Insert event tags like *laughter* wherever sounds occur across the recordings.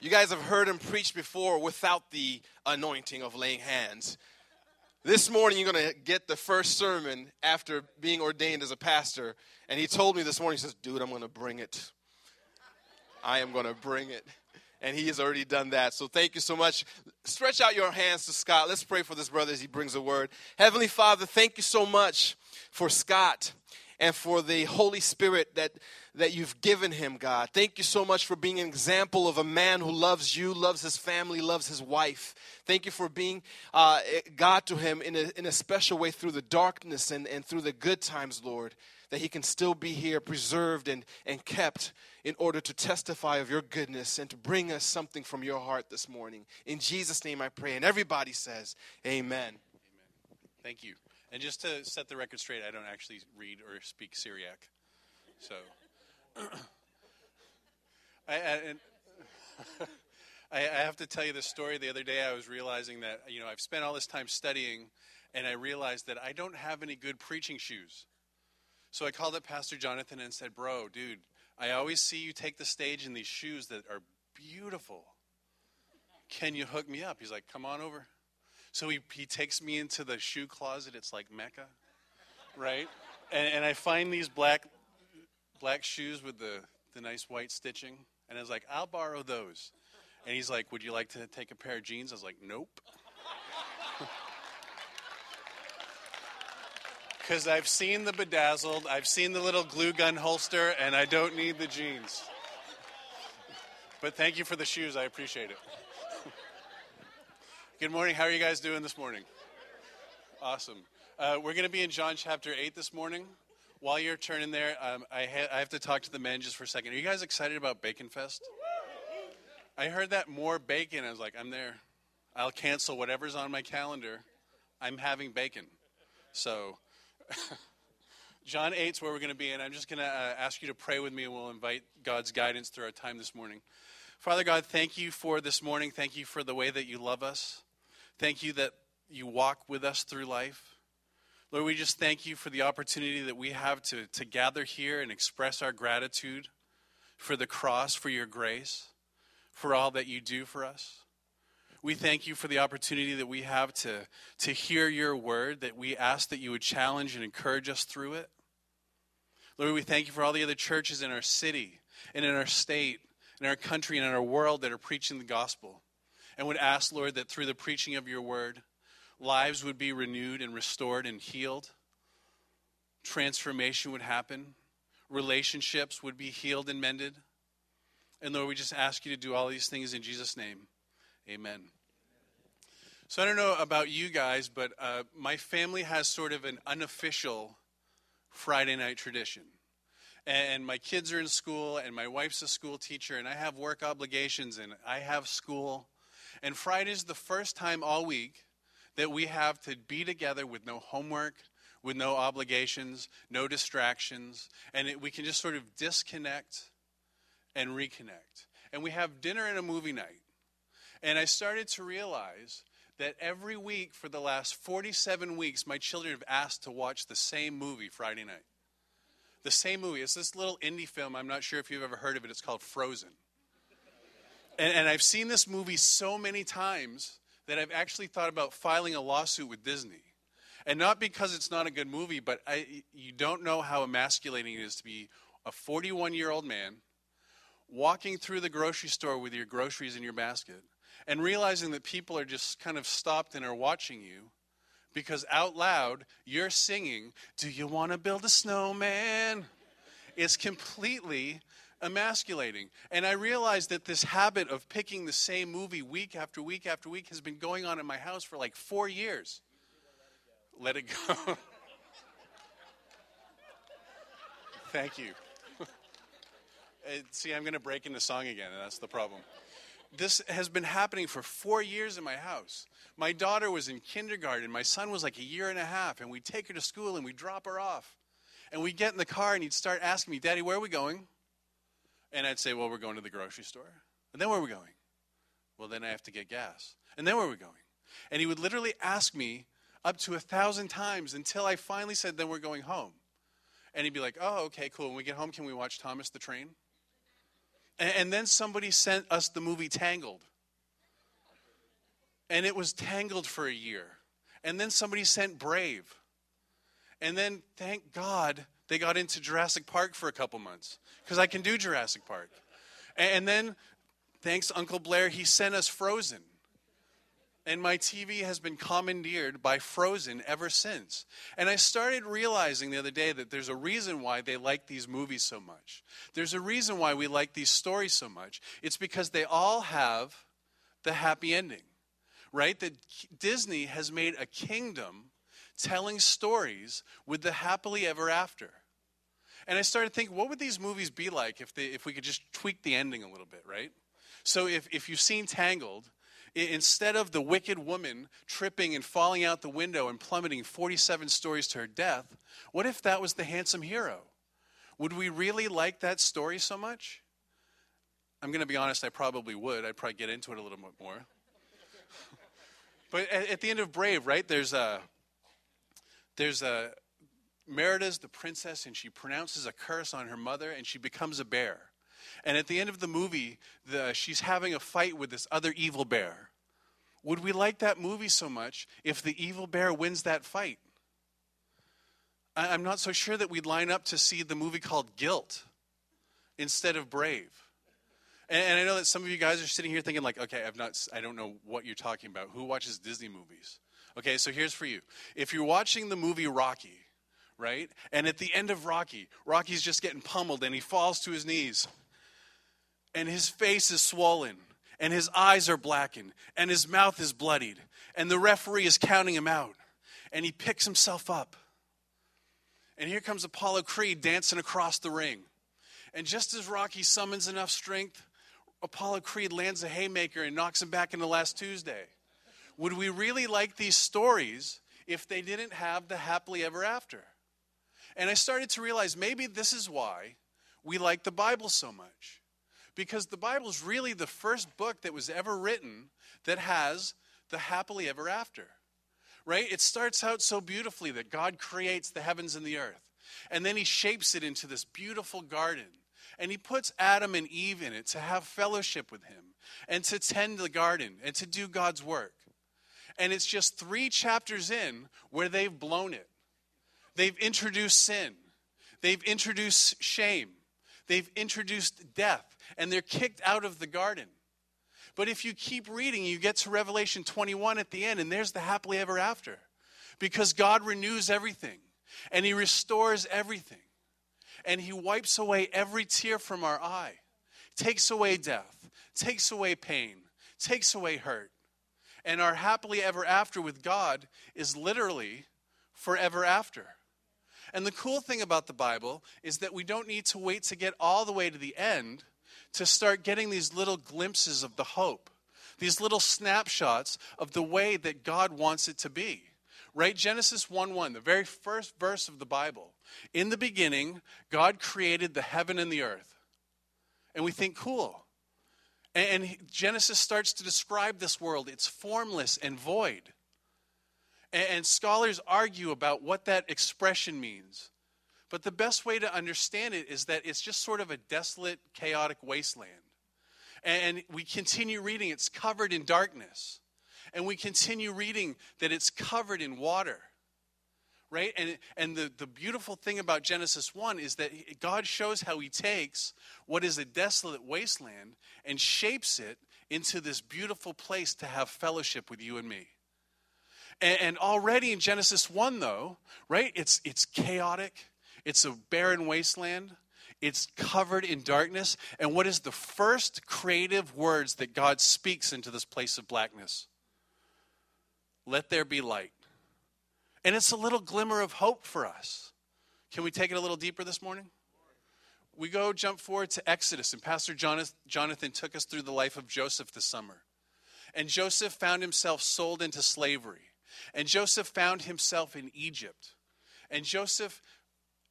You guys have heard him preach before without the anointing of laying hands. This morning, you're going to get the first sermon after being ordained as a pastor. And he told me this morning, he says, Dude, I'm going to bring it. I am going to bring it. And he has already done that. So thank you so much. Stretch out your hands to Scott. Let's pray for this brother as he brings a word. Heavenly Father, thank you so much for Scott and for the Holy Spirit that, that you've given him, God. Thank you so much for being an example of a man who loves you, loves his family, loves his wife. Thank you for being uh, God to him in a, in a special way through the darkness and, and through the good times, Lord, that he can still be here, preserved and, and kept in order to testify of your goodness and to bring us something from your heart this morning. In Jesus' name I pray. And everybody says, Amen. Amen. Thank you. And just to set the record straight, I don't actually read or speak Syriac. So, *clears throat* I, *laughs* I, I, have to tell you this story. The other day, I was realizing that, you know, I've spent all this time studying, and I realized that I don't have any good preaching shoes. So I called up Pastor Jonathan and said, Bro, dude, I always see you take the stage in these shoes that are beautiful. Can you hook me up? He's like, Come on over. So he, he takes me into the shoe closet. It's like Mecca, right? And, and I find these black black shoes with the, the nice white stitching. And I was like, I'll borrow those. And he's like, Would you like to take a pair of jeans? I was like, Nope. *laughs* Because I've seen the bedazzled, I've seen the little glue gun holster, and I don't need the jeans. But thank you for the shoes. I appreciate it. Good morning. How are you guys doing this morning? Awesome. Uh, we're going to be in John chapter 8 this morning. While you're turning there, um, I, ha- I, have to talk to the men just for a second. Are you guys excited about Bacon Fest? I heard that more bacon. I was like, I'm there. I'll cancel whatever's on my calendar. I'm having bacon. So, *laughs* John 8 is where we're going to be, and I'm just going to uh, ask you to pray with me, and we'll invite God's guidance through our time this morning. Father God, thank you for this morning. Thank you for the way that you love us. Thank you that you walk with us through life. Lord, we just thank you for the opportunity that we have to, to gather here and express our gratitude for the cross, for your grace, for all that you do for us. We thank you for the opportunity that we have to, to hear your word, that we ask that you would challenge and encourage us through it. Lord, we thank you for all the other churches in our city and in our state, in our country, and in our world that are preaching the gospel and would ask, Lord, that through the preaching of your word, lives would be renewed and restored and healed. Transformation would happen. Relationships would be healed and mended. And Lord, we just ask you to do all these things in Jesus' name. Amen. So I don't know about you guys, but uh, my family has sort of an unofficial Friday night tradition. And my kids are in school, and my wife's a school teacher, and I have work obligations, and I have school. And Friday is the first time all week that we have to be together with no homework, with no obligations, no distractions, and it, we can just sort of disconnect and reconnect. And we have dinner and a movie night. And I started to realize that every week for the last 47 weeks, my children have asked to watch the same movie Friday night. The same movie. It's this little indie film. I'm not sure if you've ever heard of it. It's called Frozen. And, and I've seen this movie so many times that I've actually thought about filing a lawsuit with Disney. And not because it's not a good movie, but I, you don't know how emasculating it is to be a 41 year old man walking through the grocery store with your groceries in your basket and realizing that people are just kind of stopped and are watching you because out loud you're singing, Do you want to build a snowman? It's completely emasculating. And I realized that this habit of picking the same movie week after week after week has been going on in my house for like four years. Let it go. *laughs* Thank you. *laughs* See, I'm going to break into song again, and that's the problem. This has been happening for four years in my house. My daughter was in kindergarten. My son was like a year and a half, and we'd take her to school and we'd drop her off. And we'd get in the car, and he'd start asking me, Daddy, where are we going? And I'd say, Well, we're going to the grocery store. And then where are we going? Well, then I have to get gas. And then where are we going? And he would literally ask me up to a thousand times until I finally said, Then we're going home. And he'd be like, Oh, okay, cool. When we get home, can we watch Thomas the Train? And, and then somebody sent us the movie Tangled. And it was Tangled for a year. And then somebody sent Brave. And then, thank God, they got into Jurassic Park for a couple months because I can do Jurassic Park. And, then, thanks Uncle Blair, he sent us Frozen. And my TV has been commandeered by Frozen ever since. And I started realizing the other day that there's a reason why they like these movies so much. There's a reason why we like these stories so much. It's because they all have the happy ending, right? That Disney has made a kingdom telling stories with the happily ever after. And I started thinking, what would these movies be like if, they, if we could just tweak the ending a little bit, right? So if, if you've seen Tangled, instead of the wicked woman tripping and falling out the window and plummeting 47 stories to her death, what if that was the handsome hero? Would we really like that story so much? I'm going to be honest, I probably would. I'd probably get into it a little bit more. *laughs* but at, at, the end of Brave, right, there's a. There's a. Merida's the princess, and she pronounces a curse on her mother, and she becomes a bear. And at the end of the movie, the, she's having a fight with this other evil bear. Would we like that movie so much if the evil bear wins that fight? I, I'm not so sure that we'd line up to see the movie called Guilt instead of Brave. And, and I know that some of you guys are sitting here thinking, like, okay, I've not, I don't know what you're talking about. Who watches Disney movies? Okay, so here's for you. If you're watching the movie Rocky, right? And at the end of Rocky, Rocky's just getting pummeled and he falls to his knees and his face is swollen, and his eyes are blackened, and his mouth is bloodied, and the referee is counting him out, and he picks himself up. And here comes Apollo Creed dancing across the ring. And just as Rocky summons enough strength, Apollo Creed lands a haymaker and knocks him back into last Tuesday. Would we really like these stories if they didn't have the happily ever after? And I started to realize maybe this is why we like the Bible so much because the Bible is really the first book that was ever written that has the happily ever after. Right? It starts out so beautifully that God creates the heavens and the earth. And then he shapes it into this beautiful garden. And he puts Adam and Eve in it to have fellowship with him and to tend the garden and to do God's work. And it's just three chapters in where they've blown it. They've introduced sin, they've introduced shame, they've introduced death, and they're kicked out of the garden. But if you keep reading, you get to Revelation 21 at the end, and there's the happily ever after. Because God renews everything, and He restores everything, and He wipes away every tear from our eye, takes away death, takes away pain, takes away hurt. And our happily ever after with God is literally forever after. And the cool thing about the Bible is that we don't need to wait to get all the way to the end to start getting these little glimpses of the hope, these little snapshots of the way that God wants it to be. Right? Genesis 1 1, the very first verse of the Bible. In the beginning, God created the heaven and the earth. And we think, cool. And Genesis starts to describe this world. It's formless and void. And scholars argue about what that expression means. But the best way to understand it is that it's just sort of a desolate, chaotic wasteland. And we continue reading, it's covered in darkness. And we continue reading that it's covered in water. Right? And, and the, the beautiful thing about Genesis 1 is that God shows how He takes what is a desolate wasteland and shapes it into this beautiful place to have fellowship with you and me. And, and already in Genesis 1, though, right, it's, it's chaotic, it's a barren wasteland. It's covered in darkness. And what is the first creative words that God speaks into this place of blackness? Let there be light. And it's a little glimmer of hope for us. Can we take it a little deeper this morning? We go jump forward to Exodus, and Pastor Jonathan took us through the life of Joseph this summer. And Joseph found himself sold into slavery. And Joseph found himself in Egypt. And Joseph's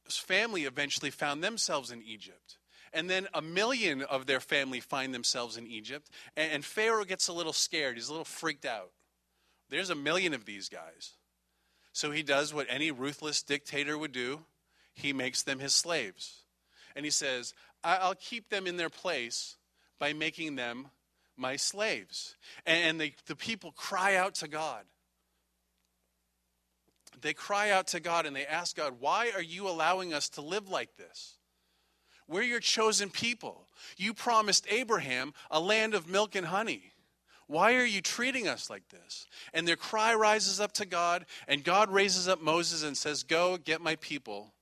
family eventually found themselves in Egypt. And then a million of their family find themselves in Egypt. And, Pharaoh gets a little scared. He's a little freaked out. There's a million of these guys. So he does what any ruthless dictator would do he makes them his slaves. And he says, I'll keep them in their place by making them my slaves. And they, the people cry out to God. They cry out to God and they ask God, Why are you allowing us to live like this? We're your chosen people. You promised Abraham a land of milk and honey. Why are you treating us like this? And their cry rises up to God, and God raises up Moses and says, Go get my people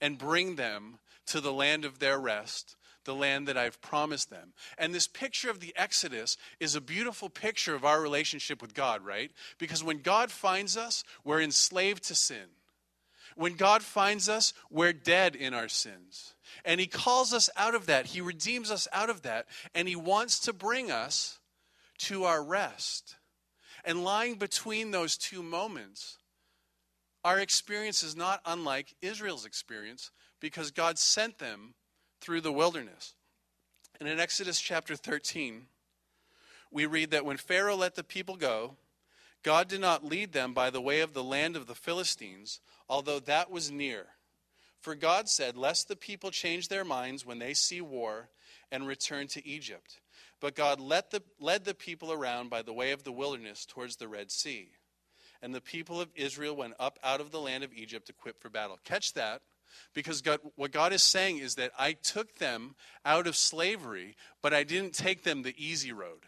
and bring them to the land of their rest, the land that I've promised them. And this picture of the Exodus is a beautiful picture of our relationship with God, right? Because when God finds us, we're enslaved to sin. When God finds us, we're dead in our sins. And He calls us out of that. He redeems us out of that. And He wants to bring us to our rest. And lying between those two moments, our experience is not unlike Israel's experience because God sent them through the wilderness. And in Exodus chapter 13, we read that when Pharaoh let the people go, God did not lead them by the way of the land of the Philistines, although that was near. For God said, Lest the people change their minds when they see war and return to Egypt. But God led the, led the people around by the way of the wilderness towards the Red Sea. And the people of Israel went up out of the land of Egypt equipped for battle. Catch that. Because God, what God is saying is that I took them out of slavery, but I didn't take them the easy road.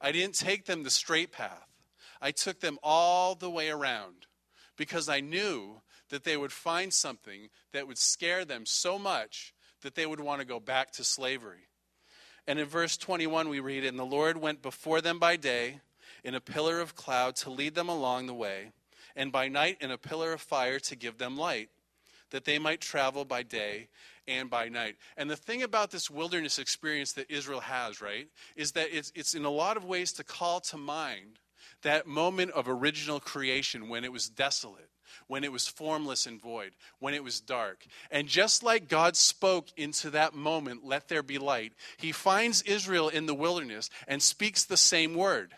I didn't take them the straight path. I took them all the way around because I knew that they would find something that would scare them so much that they would want to go back to slavery. And in verse 21, we read, And the Lord went before them by day in a pillar of cloud to lead them along the way, and by night in a pillar of fire to give them light that they might travel by day and by night. And the thing about this wilderness experience that Israel has, right, is that it's, it's in a lot of ways to call to mind that moment of original creation when it was desolate. When it was formless and void, when it was dark. And just like God spoke into that moment, let there be light, he finds Israel in the wilderness and speaks the same word.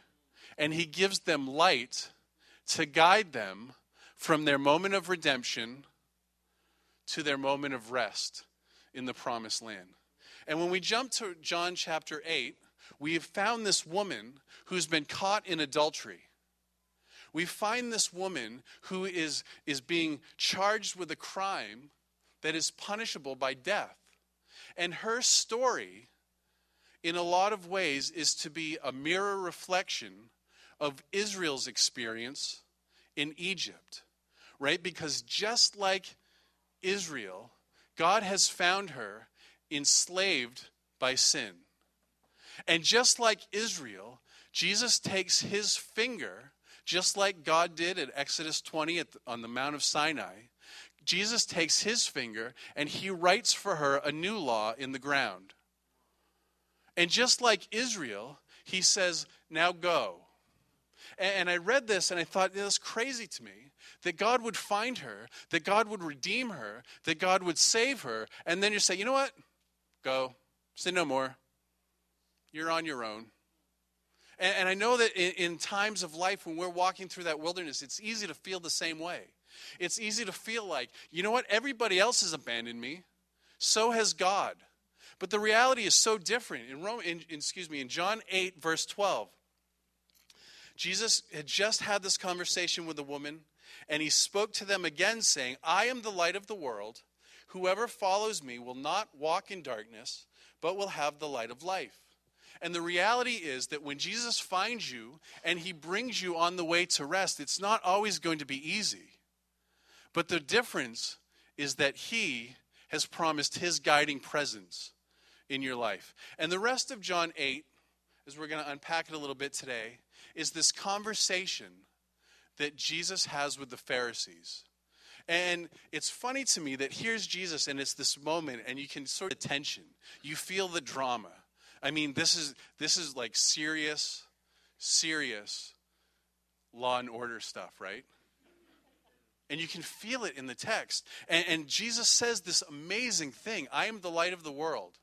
And he gives them light to guide them from their moment of redemption to their moment of rest in the promised land. And when we jump to John chapter 8, we have found this woman who's been caught in adultery. We find this woman who is, is being charged with a crime that is punishable by death. And her story, in a lot of ways, is to be a mirror reflection of Israel's experience in Egypt, right? Because just like Israel, God has found her enslaved by sin. And just like Israel, Jesus takes his finger, just like God did at Exodus 20 at the, on the Mount of Sinai. Jesus takes his finger and he writes for her a new law in the ground. And just like Israel, he says, Now go. And, I read this and I thought, that's crazy to me that God would find her, that God would redeem her, that God would save her, and then you say, you know what? Go. Sin no more. You're on your own. And, and I know that in, in times of life when we're walking through that wilderness, it's easy to feel the same way. It's easy to feel like, you know what? Everybody else has abandoned me. So has God. But the reality is so different. In Rome, in, excuse me, in John 8, verse 12, Jesus had just had this conversation with the woman and he spoke to them again, saying, I am the light of the world. Whoever follows me will not walk in darkness, but will have the light of life. And the reality is that when Jesus finds you and he brings you on the way to rest, it's not always going to be easy. But the difference is that he has promised his guiding presence in your life. And the rest of John 8, as we're going to unpack it a little bit today, is this conversation that Jesus has with the Pharisees. And it's funny to me that here's Jesus, and it's this moment, and you can sort of tension. You feel the drama. I mean, this is this is like serious, serious law and order stuff, right? And you can feel it in the text. And, and Jesus says this amazing thing I am the light of the world.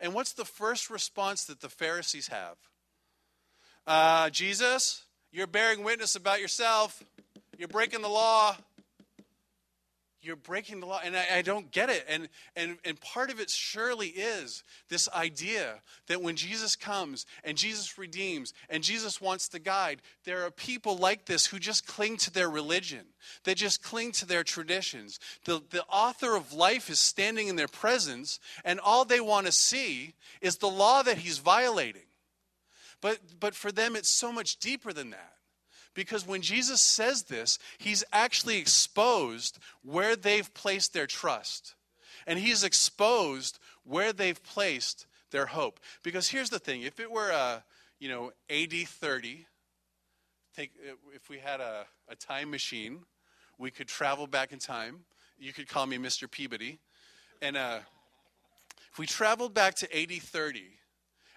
And what's the first response that the Pharisees have? Uh, Jesus, you're bearing witness about yourself. You're breaking the law. You're breaking the law and I, I, don't get it. And, and, and part of it surely is this idea that when jesus comes and jesus redeems and jesus wants to guide there are people like this who just cling to their religion. They just cling to their traditions. The, the author of life is standing in their presence and all they want to see is the law that he's violating. But but for them it's so much deeper than that because when Jesus says this, he's actually exposed where they've placed their trust. And he's exposed where they've placed their hope. Because here's the thing if it were, a, you know, AD 30, take, if we had a, a time machine, we could travel back in time. You could call me Mr. Peabody. And uh, if we traveled back to AD 30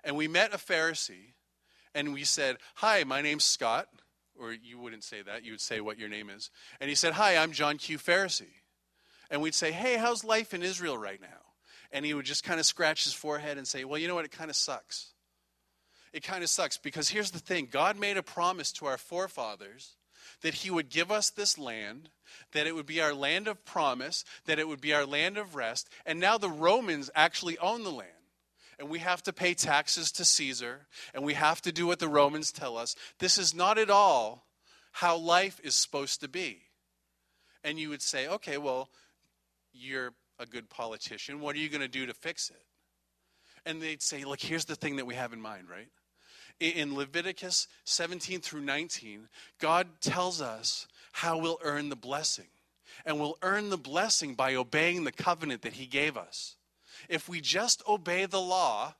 and we met a Pharisee and we said, Hi, my name's Scott or you wouldn't say that. You would say what your name is. And he said, Hi, I'm John Q. Pharisee. And we'd say, Hey, how's life in Israel right now? And he would just kind of scratch his forehead and say, Well, you know what? It kind of sucks. It kind of sucks because here's the thing God made a promise to our forefathers that he would give us this land, that it would be our land of promise, that it would be our land of rest. And now the Romans actually own the land and we have to pay taxes to Caesar, and we have to do what the Romans tell us. This is not at all how life is supposed to be. And you would say, okay, well, you're a good politician. What are you going to do to fix it? And they'd say, look, here's the thing that we have in mind, right? In Leviticus 17 through 19, God tells us how we'll earn the blessing. And we'll earn the blessing by obeying the covenant that He gave us. If we just obey the law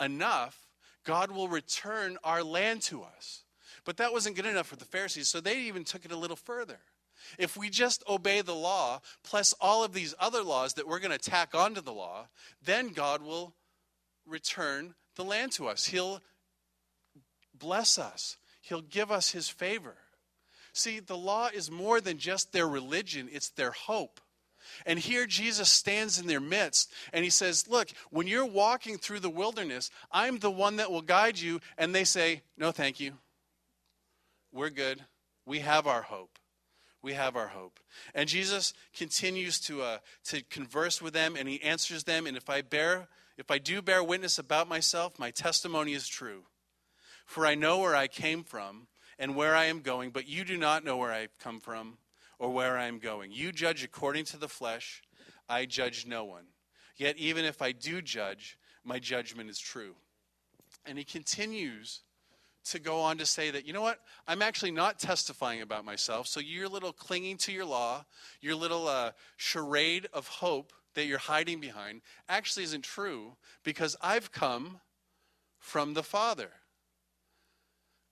enough, God will return our land to us. But that wasn't good enough for the Pharisees, so they even took it a little further. If we just obey the law, plus all of these other laws that we're going to tack onto the law, then God will return the land to us. He'll bless us, He'll give us His favor. See, the law is more than just their religion, it's their hope. And here Jesus stands in their midst and he says, Look, when you're walking through the wilderness, I'm the one that will guide you. And they say, No, thank you. We're good. We have our hope. We have our hope. And Jesus continues to, uh, to converse with them and he answers them. And if I bear, if I do bear witness about myself, my testimony is true. For I know where I came from and where I am going, but you do not know where I've come from or where I am going. You judge according to the flesh, I judge no one. Yet, even if I do judge, my judgment is true. And he continues to go on to say that, you know what? I'm actually not testifying about myself. So, your little clinging to your law, your little uh, charade of hope that you're hiding behind actually isn't true because I've come from the Father.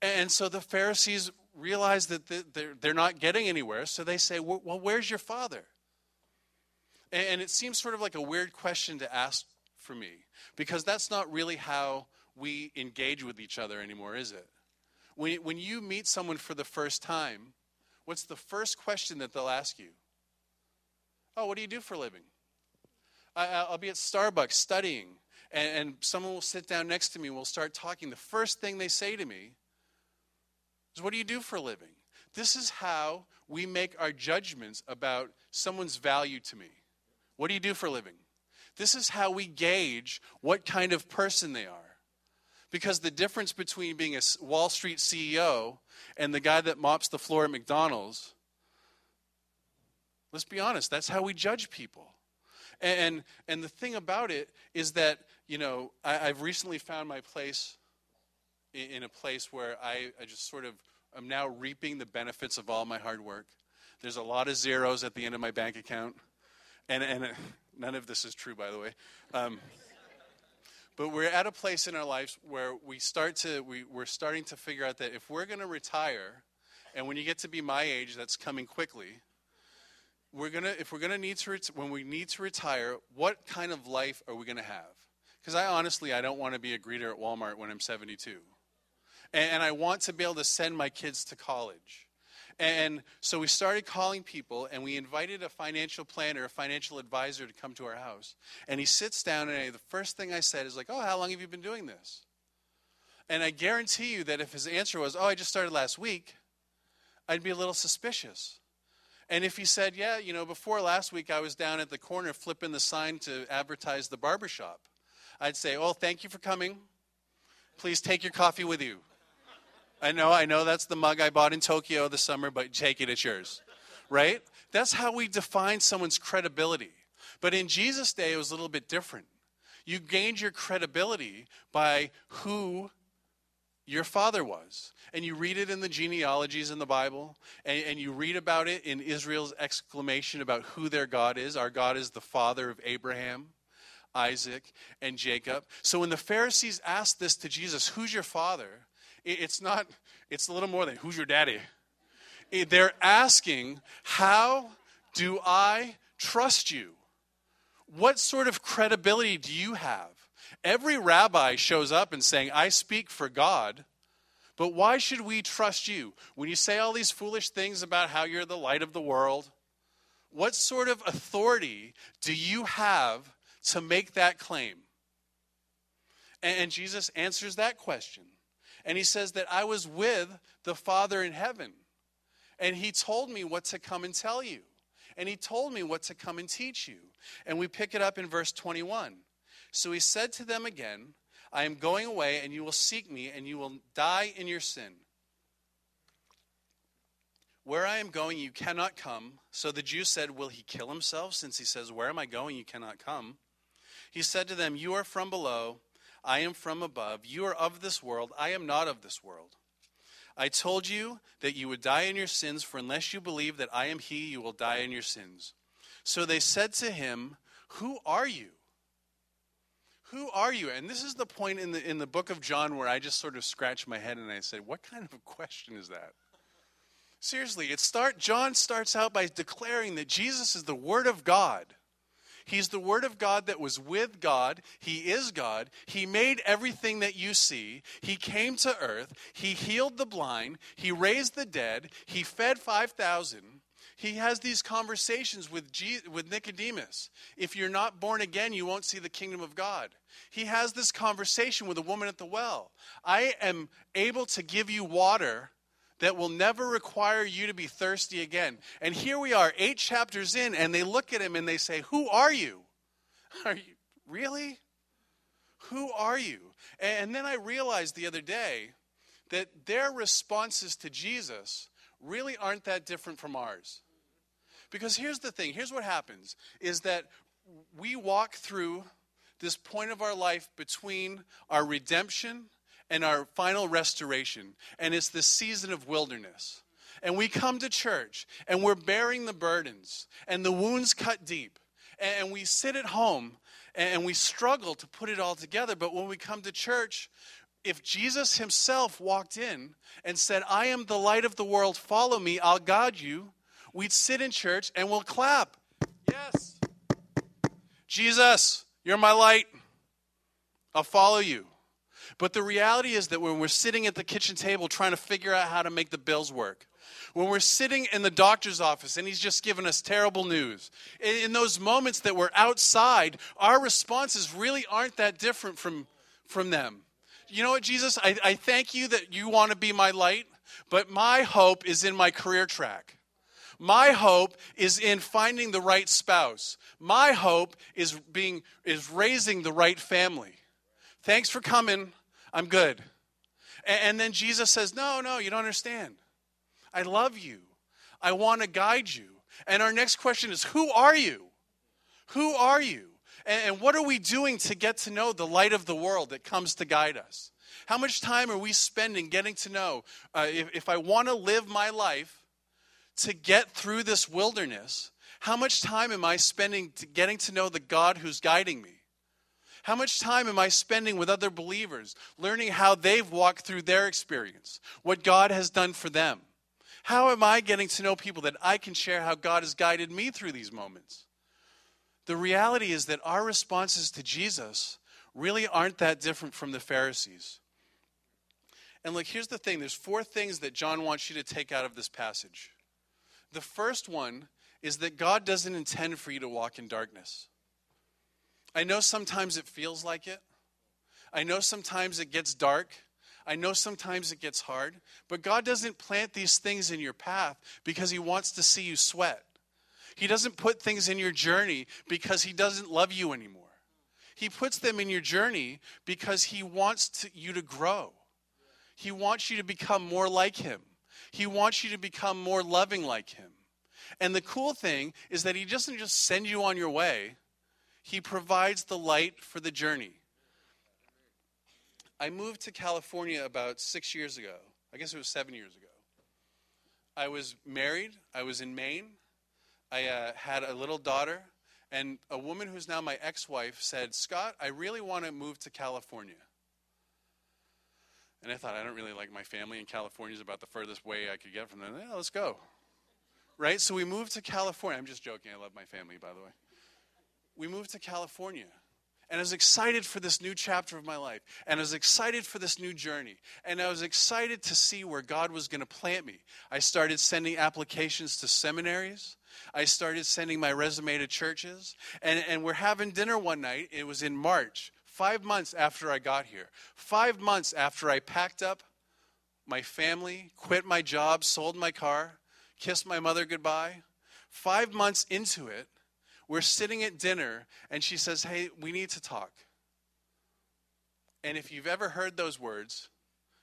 And so the Pharisees realize that they're not getting anywhere, so they say, Well, where's your father? And it seems sort of like a weird question to ask for me, because that's not really how we engage with each other anymore, is it? When, you meet someone for the first time, what's the first question that they'll ask you? Oh, what do you do for a living? I'll be at Starbucks studying, and someone will sit down next to me and we'll start talking. The first thing they say to me is what do you do for a living? This is how we make our judgments about someone's value to me. What do you do for a living? This is how we gauge what kind of person they are. Because the difference between being a Wall Street CEO and the guy that mops the floor at McDonald's, let's be honest, that's how we judge people. And, and the thing about it is that, you know, I, have recently found my place in a place where I, I just sort of am now reaping the benefits of all my hard work. There's a lot of zeros at the end of my bank account. And, and *laughs* none of this is true, by the way. Um, but we're at a place in our lives where we start to, we, we're starting to figure out that if we're going to retire, and when you get to be my age, that's coming quickly, we're going to, if we're going to need to, when we need to retire, what kind of life are we going to have? Because I honestly, I don't want to be a greeter at Walmart when I'm 72 and I want to be able to send my kids to college. And so we started calling people, and we invited a financial planner, a financial advisor to come to our house. And he sits down, and the first thing I said is like, "Oh, how long have you been doing this?" And I guarantee you that if his answer was, "Oh, I just started last week," I'd be a little suspicious. And if he said, Yeah, you know, before last week I was down at the corner flipping the sign to advertise the barbershop, I'd say, Oh, thank you for coming. Please take your coffee with you. I know, I know that's the mug I bought in Tokyo this summer, but take it, it's yours. Right? That's how we define someone's credibility. But in Jesus' day, it was a little bit different. You gained your credibility by who your father was. And you read it in the genealogies in the Bible, and, and, you read about it in Israel's exclamation about who their God is. Our God is the father of Abraham, Isaac, and Jacob. So when the Pharisees asked this to Jesus, Who's your father? It's not, it's a little more than, Who's your daddy? They're asking, How do I trust you? What sort of credibility do you have? Every rabbi shows up and saying, I speak for God, but why should we trust you? When you say all these foolish things about how you're the light of the world, what sort of authority do you have to make that claim? And Jesus answers that question. And he says that I was with the Father in heaven. And he told me what to come and tell you. And he told me what to come and teach you. And we pick it up in verse 21. So he said to them again, I am going away, and you will seek me, and you will die in your sin. Where I am going, you cannot come. So the Jews said, Will he kill himself, since he says, Where am I going, you cannot come? He said to them, You are from below, I am from above. You are of this world, I am not of this world. I told you that you would die in your sins, for unless you believe that I am he, you will die in your sins. So they said to him, Who are you? Who are you? And this is the point in the, in the book of John where I just sort of scratch my head and I say, What kind of a question is that? Seriously, it start John starts out by declaring that Jesus is the Word of God. He's the Word of God that was with God. He is God. He made everything that you see. He came to earth. He healed the blind. He raised the dead. He fed 5,000 he has these conversations with, with Nicodemus. If you're not born again, you won't see the kingdom of God. He has this conversation with a woman at the well. I am able to give you water that will never require you to be thirsty again. And here we are, eight chapters in, and they look at him and they say, Who are you? *laughs* Are you really? Who are you? And then I realized the other day that their responses to Jesus really aren't that different from ours. Because here's the thing here's what happens is that we walk through this point of our life between our redemption and our final restoration. And it's the season of wilderness. And we come to church and we're bearing the burdens and the wounds cut deep. And we sit at home and we struggle to put it all together. But when we come to church, if Jesus himself walked in and said, I am the light of the world, follow me, I'll guide you, we'd sit in church and we'll clap. Yes. Jesus, you're my light. I'll follow you. But the reality is that when we're sitting at the kitchen table trying to figure out how to make the bills work, when we're sitting in the doctor's office and he's just given us terrible news, in those moments that we're outside, our responses really aren't that different from, from them. You know what, Jesus? I, I thank you that you want to be my light, but my hope is in my career track. My hope is in finding the right spouse. My hope is being is raising the right family. Thanks for coming. I'm good. And then Jesus says, No, no, you don't understand. I love you. I want to guide you. And our next question is, Who are you? Who are you? And what are we doing to get to know the light of the world that comes to guide us? How much time are we spending getting to know uh, if, if I want to live my life to get through this wilderness, how much time am I spending to getting to know the God who's guiding me? How much time am I spending with other believers, learning how they've walked through their experience, what God has done for them? How am I getting to know people that I can share how God has guided me through these moments? The reality is that our responses to Jesus really aren't that different from the Pharisees. And look, here's the thing there's four things that John wants you to take out of this passage. The first one is that God doesn't intend for you to walk in darkness. I know sometimes it feels like it. I know sometimes it gets dark. I know sometimes it gets hard, but God doesn't plant these things in your path because He wants to see you sweat. He doesn't put things in your journey because He doesn't love you anymore. He puts them in your journey because He wants to, you to grow. He wants you to become more like Him. He wants you to become more loving like Him. And the cool thing is that He doesn't just send you on your way, He provides the light for the journey. I moved to California about six years ago. I guess it was seven years ago. I was married, I was in Maine, I uh, had a little daughter, and a woman who's now my ex wife said, Scott, I really want to move to California. And I thought, I don't really like my family, and California is about the furthest way I could get from them. Yeah, let's go. Right? So we moved to California. I'm just joking. I love my family, by the way. We moved to California. And I was excited for this new chapter of my life. And I was excited for this new journey. And I was excited to see where God was going to plant me. I started sending applications to seminaries. I started sending my resume to churches. And, and we're having dinner one night. It was in March Five months after I got here, five months after I packed up my family, quit my job, sold my car, kissed my mother goodbye, five months into it, we're sitting at dinner and she says, Hey, we need to talk. And if you've ever heard those words,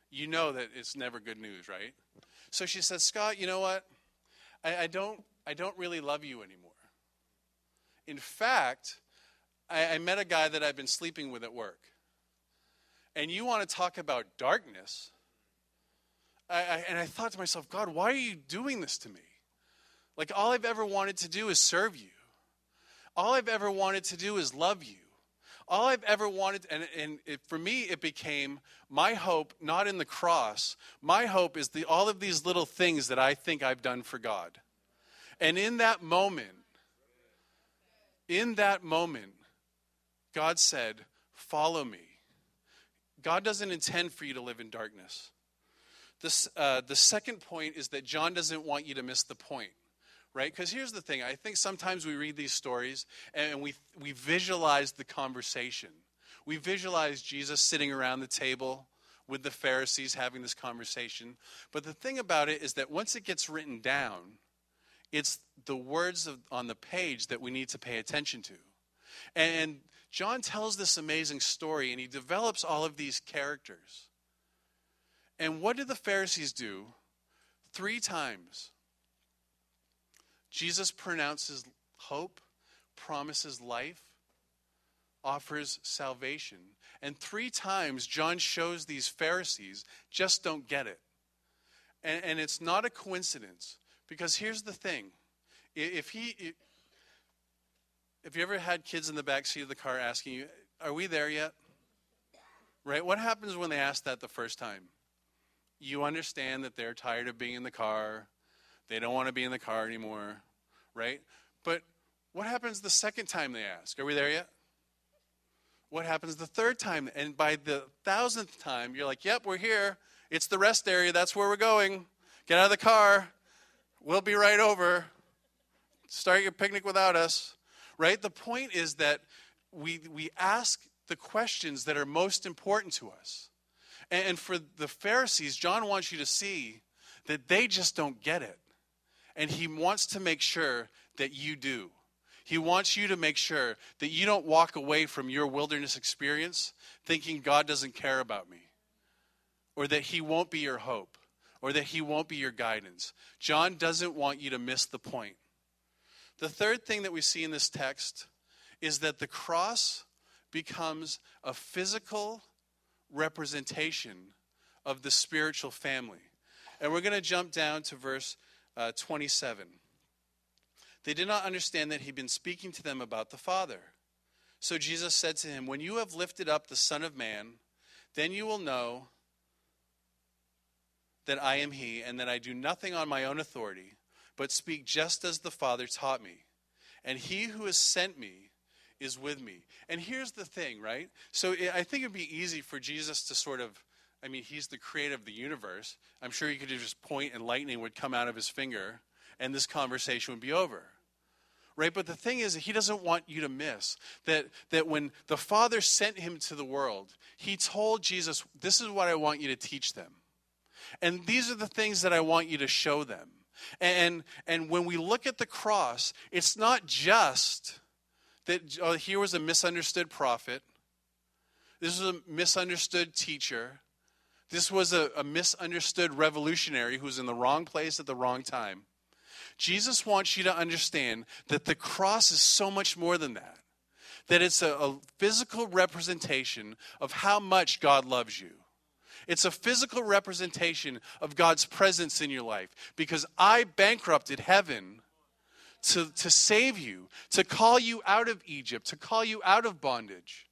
you know that it's never good news, right? So she says, Scott, you know what? I, I don't, I don't really love you anymore. In fact, I, I met a guy that I've been sleeping with at work. And you want to talk about darkness? I, I, and I thought to myself, God, why are you doing this to me? Like, all I've ever wanted to do is serve you. All I've ever wanted to do is love you. All I've ever wanted, and, and it, for me, it became my hope not in the cross. My hope is the, all of these little things that I think I've done for God. And in that moment, in that moment, God said, Follow me. God doesn't intend for you to live in darkness. This, uh, the second point is that John doesn't want you to miss the point, right? Because here's the thing I think sometimes we read these stories and we, we visualize the conversation. We visualize Jesus sitting around the table with the Pharisees having this conversation. But the thing about it is that once it gets written down, it's the words of, on the page that we need to pay attention to. And John tells this amazing story and he develops all of these characters. And what did the Pharisees do? Three times, Jesus pronounces hope, promises life, offers salvation. And three times, John shows these Pharisees just don't get it. And, and it's not a coincidence because here's the thing if he have you ever had kids in the back seat of the car asking you, Are we there yet? Right? What happens when they ask that the first time? You understand that they're tired of being in the car, they don't want to be in the car anymore, right? But what happens the second time they ask? Are we there yet? What happens the third time? And by the thousandth time, you're like, Yep, we're here. It's the rest area. That's where we're going. Get out of the car. We'll be right over. Start your picnic without us right? The point is that we, we ask the questions that are most important to us. And, and for the Pharisees, John wants you to see that they just don't get it. And he wants to make sure that you do. He wants you to make sure that you don't walk away from your wilderness experience thinking God doesn't care about me, or that He won't be your hope, or that He won't be your guidance. John doesn't want you to miss the point. The third thing that we see in this text is that the cross becomes a physical representation of the spiritual family. And we're going to jump down to verse uh, 27. They did not understand that he'd been speaking to them about the Father. So Jesus said to him, When you have lifted up the Son of Man, then you will know that I am he, and that I do nothing on my own authority but speak just as the Father taught me. And he who has sent me is with me. And here's the thing, right? So I think it'd be easy for Jesus to sort of, I mean, he's the creator of the universe. I'm sure he could just point and lightning would come out of his finger and this conversation would be over. right? But the thing is, he doesn't want you to miss that, that when the Father sent him to the world, he told Jesus, This is what I want you to teach them. And these are the things that I want you to show them. And, and when we look at the cross, it's not just that oh, here was a misunderstood prophet, this was a misunderstood teacher, this was a, a misunderstood revolutionary who was in the wrong place at the wrong time. Jesus wants you to understand that the cross is so much more than that. That it's a, a physical representation of how much God loves you. It's a physical representation of God's presence in your life because I bankrupted heaven to, to save you, to call you out of Egypt, to call you out of bondage.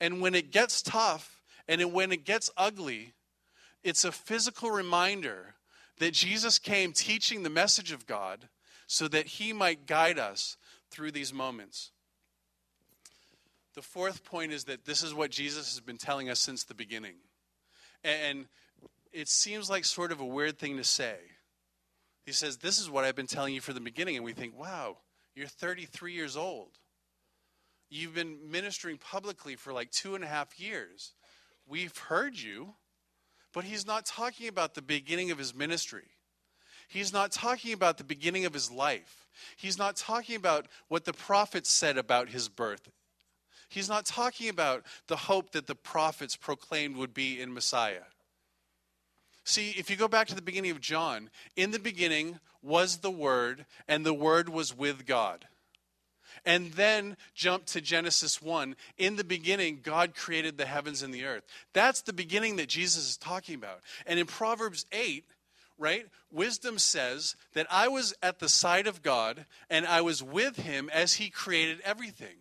And when it gets tough and when it gets ugly, it's a physical reminder that Jesus came teaching the message of God so that he might guide us through these moments. The fourth point is that this is what Jesus has been telling us since the beginning. And it seems like sort of a weird thing to say. He says, This is what I've been telling you from the beginning. And we think, wow, you're 33 years old. You've been ministering publicly for like two and a half years. We've heard you, but he's not talking about the beginning of his ministry. He's not talking about the beginning of his life. He's not talking about what the prophets said about his birth He's not talking about the hope that the prophets proclaimed would be in Messiah. See, if you go back to the beginning of John, in the beginning was the Word, and the Word was with God. And then jump to Genesis 1. In the beginning, God created the heavens and the earth. That's the beginning that Jesus is talking about. And in Proverbs 8, right, wisdom says that I was at the side of God and I was with him as he created everything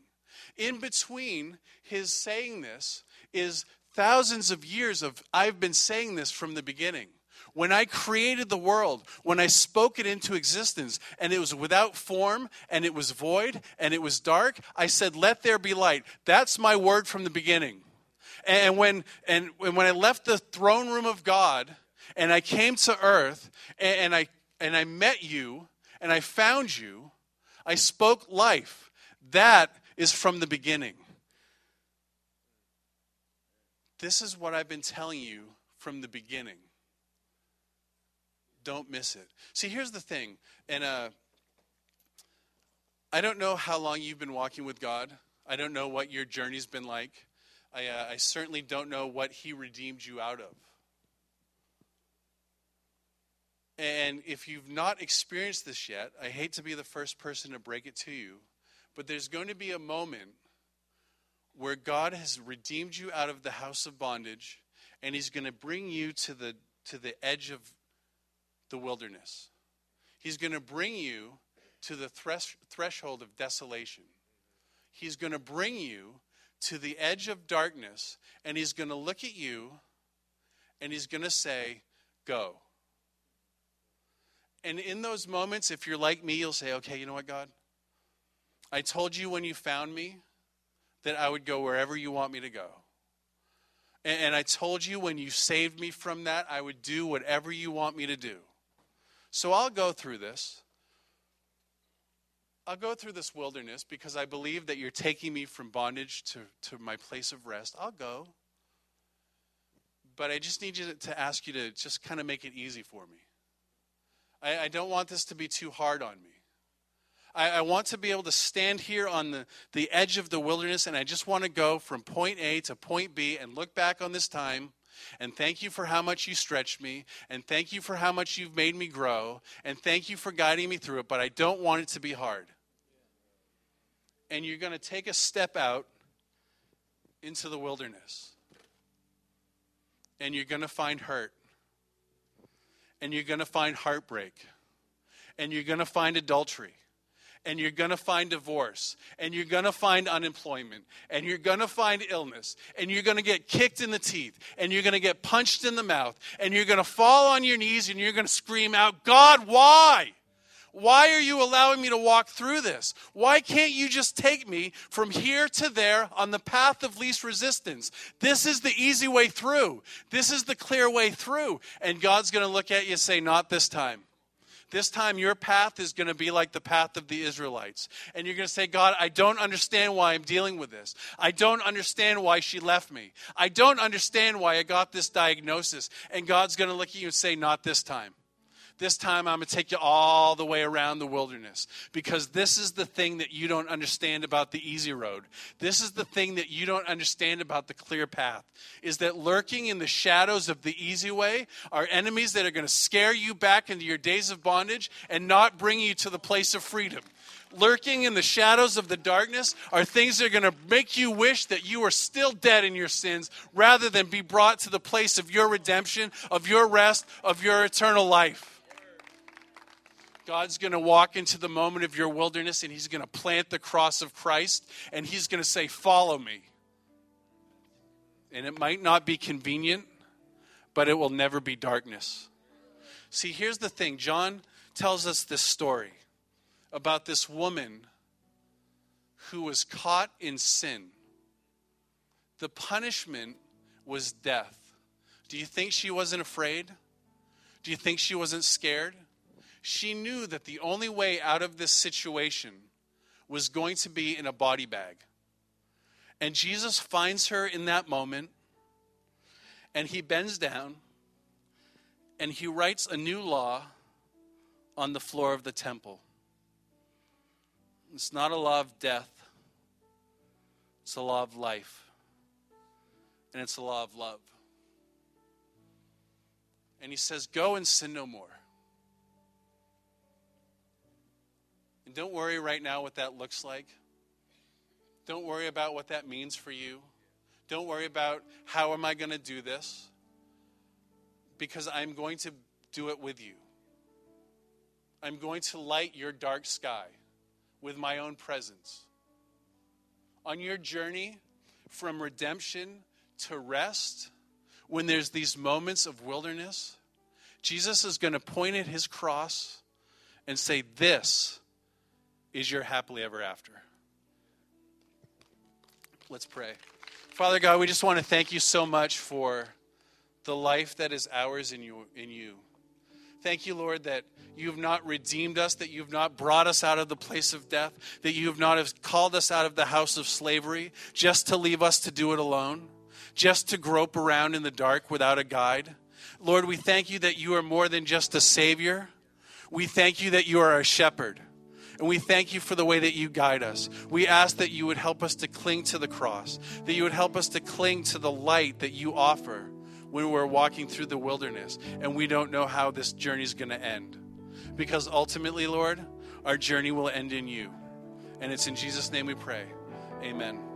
in between his saying this is thousands of years of I've been saying this from the beginning. When I created the world, when I spoke it into existence, and it was without form, and it was void, and it was dark, I said, Let there be light. That's my word from the beginning. And when, and when I left the throne room of God, and I came to earth, and I, and I met you, and I found you, I spoke life. That is from the beginning. This is what I've been telling you from the beginning. Don't miss it. See, here's the thing, and uh, I don't know how long you've been walking with God. I don't know what your journey's been like. I, uh, I certainly don't know what He redeemed you out of. And if you've not experienced this yet, I hate to be the first person to break it to you, but there's going to be a moment where God has redeemed you out of the house of bondage and he's going to bring you to the to the edge of the wilderness. He's going to bring you to the thresh, threshold of desolation. He's going to bring you to the edge of darkness and he's going to look at you and he's going to say, "Go." And in those moments, if you're like me, you'll say, okay, you know what, God? I told you when you found me that I would go wherever you want me to go. And I told you when you saved me from that, I would do whatever you want me to do. So I'll go through this. I'll go through this wilderness because I believe that you're taking me from bondage to, to my place of rest. I'll go. But I just need you to ask you to just kind of make it easy for me. I, I don't want this to be too hard on me. I, I, want to be able to stand here on the, the edge of the wilderness and I just want to go from point A to point B and look back on this time and thank you for how much you stretched me and thank you for how much you've made me grow and thank you for guiding me through it, but I don't want it to be hard. And you're going to take a step out into the wilderness and you're going to find hurt and you're going to find heartbreak and you're going to find adultery and you're going to find divorce, and you're going to find unemployment, and you're going to find illness, and you're going to get kicked in the teeth, and you're going to get punched in the mouth, and you're going to fall on your knees, and you're going to scream out, God, why? Why are you allowing me to walk through this? Why can't you just take me from here to there on the path of least resistance? This is the easy way through. This is the clear way through. And God's going to look at you and say, Not this time. This time, your path is going to be like the path of the Israelites. And you're going to say, God, I don't understand why I'm dealing with this. I don't understand why she left me. I don't understand why I got this diagnosis. And God's going to look at you and say, Not this time. This time I'm going to take you all the way around the wilderness because this is the thing that you don't understand about the easy road. This is the thing that you don't understand about the clear path is that lurking in the shadows of the easy way are enemies that are going to scare you back into your days of bondage and not bring you to the place of freedom lurking in the shadows of the darkness are things that are going to make you wish that you were still dead in your sins rather than be brought to the place of your redemption, of your rest, of your eternal life. God's going to walk into the moment of your wilderness and He's going to plant the cross of Christ and He's going to say, Follow me. And it might not be convenient, but it will never be darkness. See, here's the thing John tells us this story about this woman who was caught in sin. The punishment was death. Do you think she wasn't afraid? Do you think she wasn't scared? She knew that the only way out of this situation was going to be in a body bag. And Jesus finds her in that moment, and he bends down and he writes a new law on the floor of the temple. It's not a law of death, it's a law of life, and it's a law of love. And he says, Go and sin no more. And don't worry right now what that looks like. Don't worry about what that means for you. Don't worry about how am I going to do this? Because I'm going to do it with you. I'm going to light your dark sky with my own presence. On your journey from redemption to rest, when there's these moments of wilderness, Jesus is going to point at his cross and say, This is your happily ever after. Let's pray. Father God, we just want to thank you so much for the life that is ours in you. In you. Thank you, Lord, that you have not redeemed us, that you have not brought us out of the place of death, that you have not called us out of the house of slavery just to leave us to do it alone, just to grope around in the dark without a guide. Lord, we thank you that you are more than just a Savior. We thank you that you are a shepherd. And we thank you for the way that you guide us. We ask that you would help us to cling to the cross, that you would help us to cling to the light that you offer when we're walking through the wilderness and we don't know how this journey is going to end. Because ultimately, Lord, our journey will end in you. And it's in Jesus' name we pray. Amen.